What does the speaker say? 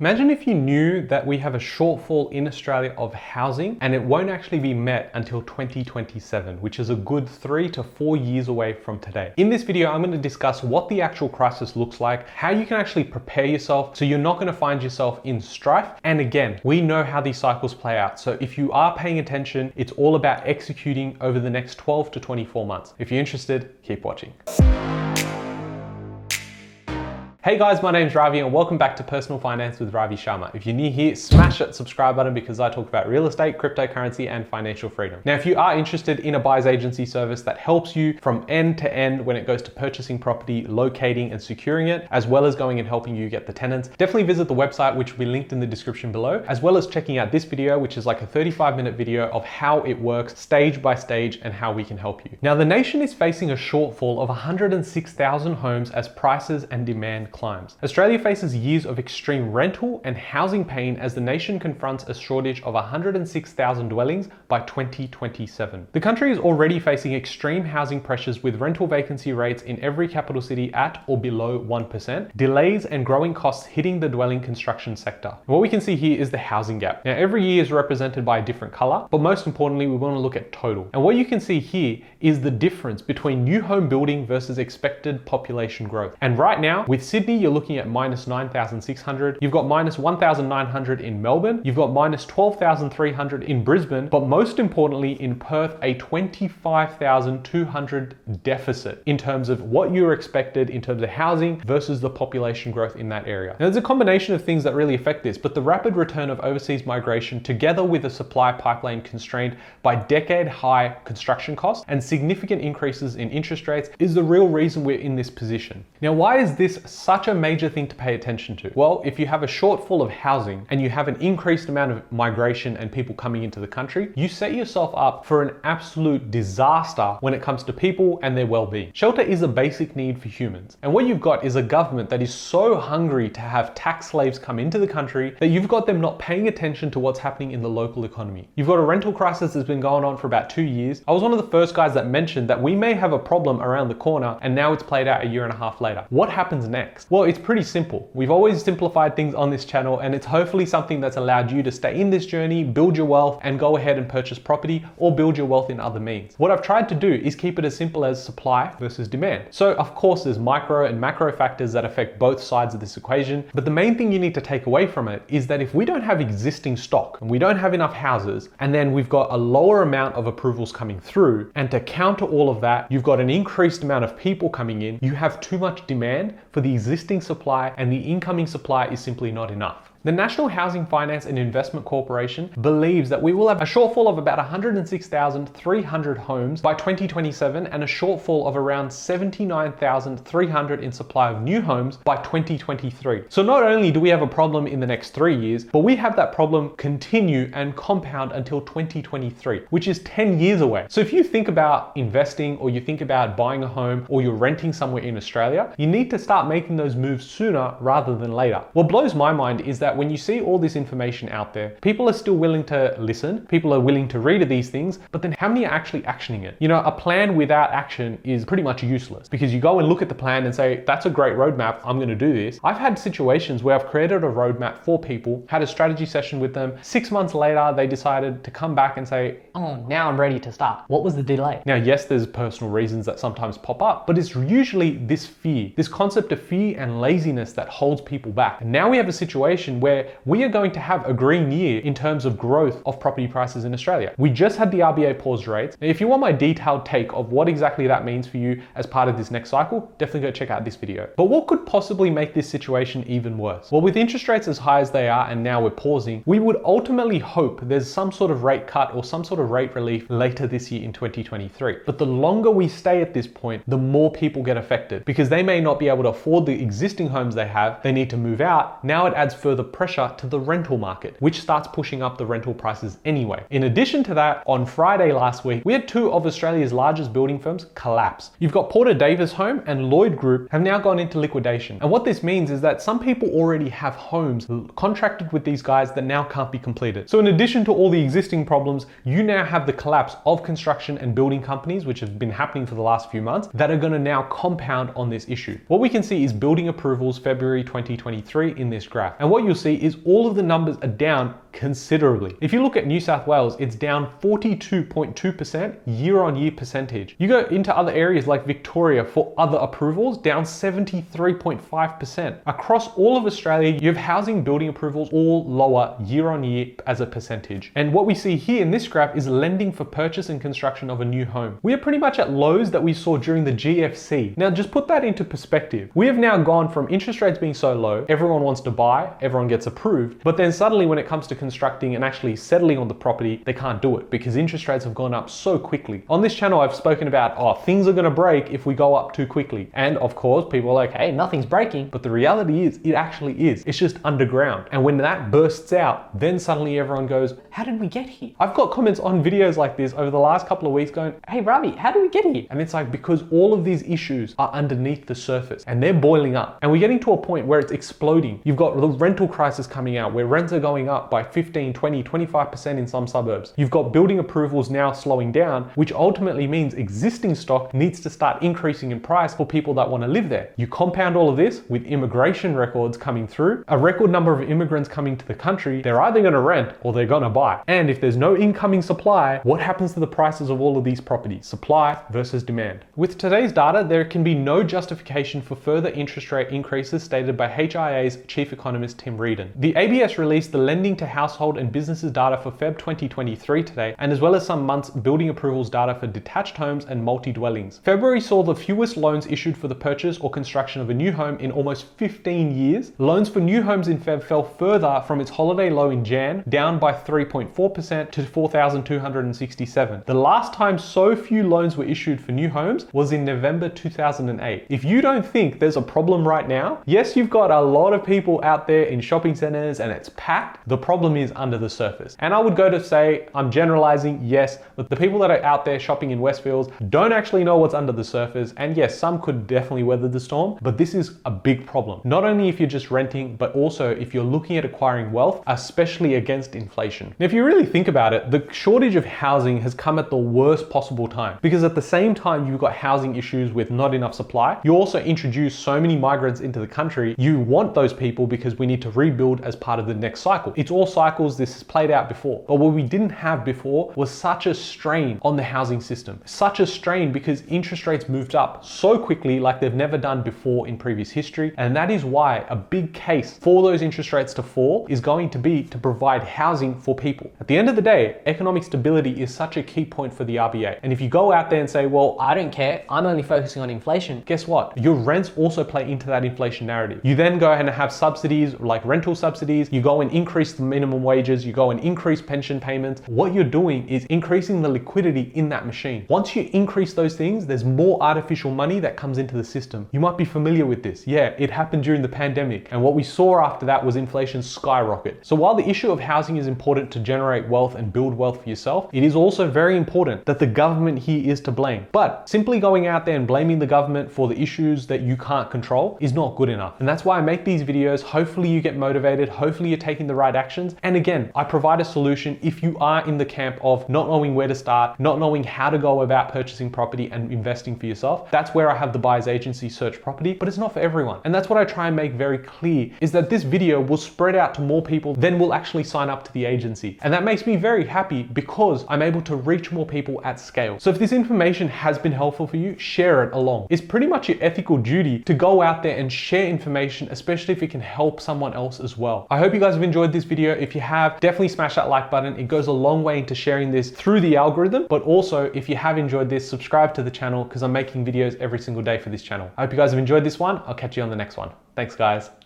Imagine if you knew that we have a shortfall in Australia of housing and it won't actually be met until 2027, which is a good three to four years away from today. In this video, I'm going to discuss what the actual crisis looks like, how you can actually prepare yourself so you're not going to find yourself in strife. And again, we know how these cycles play out. So if you are paying attention, it's all about executing over the next 12 to 24 months. If you're interested, keep watching. Hey guys, my name is Ravi and welcome back to Personal Finance with Ravi Sharma. If you're new here, smash that subscribe button because I talk about real estate, cryptocurrency, and financial freedom. Now, if you are interested in a buyer's agency service that helps you from end to end when it goes to purchasing property, locating and securing it, as well as going and helping you get the tenants, definitely visit the website, which will be linked in the description below, as well as checking out this video, which is like a 35 minute video of how it works stage by stage and how we can help you. Now, the nation is facing a shortfall of 106,000 homes as prices and demand climbs. Australia faces years of extreme rental and housing pain as the nation confronts a shortage of 106,000 dwellings by 2027. The country is already facing extreme housing pressures with rental vacancy rates in every capital city at or below 1%, delays and growing costs hitting the dwelling construction sector. And what we can see here is the housing gap. Now, every year is represented by a different color, but most importantly, we want to look at total. And what you can see here is the difference between new home building versus expected population growth. And right now, with Sydney you're looking at minus 9,600. You've got minus 1,900 in Melbourne. You've got minus 12,300 in Brisbane. But most importantly, in Perth, a 25,200 deficit in terms of what you're expected in terms of housing versus the population growth in that area. Now, there's a combination of things that really affect this, but the rapid return of overseas migration, together with a supply pipeline constrained by decade high construction costs and significant increases in interest rates, is the real reason we're in this position. Now, why is this such a major thing to pay attention to? Well, if you have a shortfall of housing and you have an increased amount of migration and people coming into the country, you set yourself up for an absolute disaster when it comes to people and their well-being. Shelter is a basic need for humans. And what you've got is a government that is so hungry to have tax slaves come into the country that you've got them not paying attention to what's happening in the local economy. You've got a rental crisis that's been going on for about two years. I was one of the first guys that mentioned that we may have a problem around the corner and now it's played out a year and a half later. What happens next? Well, it's pretty simple. We've always simplified things on this channel and it's hopefully something that's allowed you to stay in this journey, build your wealth and go ahead and purchase property or build your wealth in other means. What I've tried to do is keep it as simple as supply versus demand. So of course there's micro and macro factors that affect both sides of this equation, but the main thing you need to take away from it is that if we don't have existing stock and we don't have enough houses and then we've got a lower amount of approvals coming through and to counter all of that, you've got an increased amount of people coming in, you have too much demand for the existing supply and the incoming supply is simply not enough. The National Housing Finance and Investment Corporation believes that we will have a shortfall of about 106,300 homes by 2027 and a shortfall of around 79,300 in supply of new homes by 2023. So not only do we have a problem in the next three years, but we have that problem continue and compound until 2023, which is 10 years away. So if you think about investing or you think about buying a home or you're renting somewhere in Australia, you need to start making those moves sooner rather than later. What blows my mind is that that when you see all this information out there, people are still willing to listen, people are willing to read these things, but then how many are actually actioning it? You know, a plan without action is pretty much useless because you go and look at the plan and say, that's a great roadmap, I'm gonna do this. I've had situations where I've created a roadmap for people, had a strategy session with them. Six months later, they decided to come back and say, oh, now I'm ready to start. What was the delay? Now, yes, there's personal reasons that sometimes pop up, but it's usually this fear, this concept of fear and laziness that holds people back. And now we have a situation where we are going to have a green year in terms of growth of property prices in Australia. We just had the RBA pause rates. Now, if you want my detailed take of what exactly that means for you as part of this next cycle, definitely go check out this video. But what could possibly make this situation even worse? Well, with interest rates as high as they are and now we're pausing, we would ultimately hope there's some sort of rate cut or some sort of rate relief later this year in 2023. But the longer we stay at this point, the more people get affected because they may not be able to afford the existing homes they have. They need to move out. Now it adds further pressure to the rental market, which starts pushing up the rental prices anyway. In addition to that, on Friday last week, we had two of Australia's largest building firms collapse. You've got Porter Davis Home and Lloyd Group have now gone into liquidation. And what this means is that some people already have homes contracted with these guys that now can't be completed. So in addition to all the existing problems, you now have the collapse of construction and building companies, which have been happening for the last few months, that are going to now compound on this issue. What we can see is building approvals February 2023 in this graph. And what you'll see is all of the numbers are down considerably. If you look at New South Wales, it's down 42.2% year on year percentage. You go into other areas like Victoria for other approvals, down 73.5%. Across all of Australia, you have housing building approvals all lower year on year as a percentage. And what we see here in this graph is lending for purchase and construction of a new home. We are pretty much at lows that we saw during the GFC. Now, just put that into perspective. We have now gone from interest rates being so low, everyone wants to buy, everyone gets approved, but then suddenly when it comes to constructing and actually settling on the property, they can't do it because interest rates have gone up so quickly. On this channel, I've spoken about, oh, things are gonna break if we go up too quickly. And of course, people are like, hey, nothing's breaking. But the reality is, it actually is. It's just underground. And when that bursts out, then suddenly everyone goes, how did we get here? I've got comments on videos like this over the last couple of weeks going, hey, Ravi, how did we get here? And it's like, because all of these issues are underneath the surface and they're boiling up. And we're getting to a point where it's exploding. You've got the rental crisis coming out where rents are going up by 15, 20, 25% in some suburbs. You've got building approvals now slowing down, which ultimately means existing stock needs to start increasing in price for people that want to live there. You compound all of this with immigration records coming through, a record number of immigrants coming to the country, they're either going to rent or they're going to buy. And if there's no incoming supply, what happens to the prices of all of these properties? Supply versus demand. With today's data, there can be no justification for further interest rate increases stated by HIA's chief economist Tim The ABS released the lending to household and businesses data for Feb 2023 today, and as well as some months building approvals data for detached homes and multi-dwellings. February saw the fewest loans issued for the purchase or construction of a new home in almost 15 years. Loans for new homes in Feb fell further from its holiday low in Jan, down by 3.4% to 4,267. The last time so few loans were issued for new homes was in November 2008. If you don't think there's a problem right now, yes, you've got a lot of people out there in shopping centers and it's packed. The problem is under the surface. And I would go to say, I'm generalizing, yes, but the people that are out there shopping in Westfields don't actually know what's under the surface. And yes, some could definitely weather the storm, but this is a big problem. Not only if you're just renting, but also if you're looking at acquiring wealth, especially against inflation. Now, if you really think about it, the shortage of housing has come at the worst possible time because at the same time you've got housing issues with not enough supply, you also introduce so many migrants into the country. You want those people because we need to rebuild as part of the next cycle. It's all cycles, this has played out before. But what we didn't have before was such a strain on the housing system. Such a strain because interest rates moved up so quickly like they've never done before in previous history. And that is why a big case for those interest rates to fall is going to be to provide housing for people. At the end of the day, economic stability is such a key point for the RBA. And if you go out there and say, well, I don't care, I'm only focusing on inflation, guess what? Your rents also play into that inflation narrative. You then go ahead and have subsidies like rental subsidies, you go and increase the minimum wages, you go and increase pension payments. What you're doing is increasing the liquidity in that machine. Once you increase those things, there's more artificial money that comes into the system. You might be familiar with this. Yeah, it happened during the pandemic. And what we saw after that was inflation skyrocket. So while the issue of housing is important to generate wealth and build wealth for yourself, it is also very important that the government here is to blame. But simply going out there and blaming the government for the issues that you can't control is not good enough. And that's why I make these videos. Hopefully you get motivated. Hopefully you're taking the right actions. And again, I provide a solution if you are in the camp of not knowing where to start, not knowing how to go about purchasing property and investing for yourself. That's where I have the buyer's agency search property, but it's not for everyone. And that's what I try and make very clear is that this video will spread out to more people than will actually sign up to the agency. And that makes me very happy because I'm able to reach more people at scale. So if this information has been helpful for you, share it along. It's pretty much your ethical duty to go out there and share information, especially if it can help someone as well. I hope you guys have enjoyed this video. If you have, definitely smash that like button. It goes a long way into sharing this through the algorithm. But also, if you have enjoyed this, subscribe to the channel because I'm making videos every single day for this channel. I hope you guys have enjoyed this one. I'll catch you on the next one. Thanks, guys.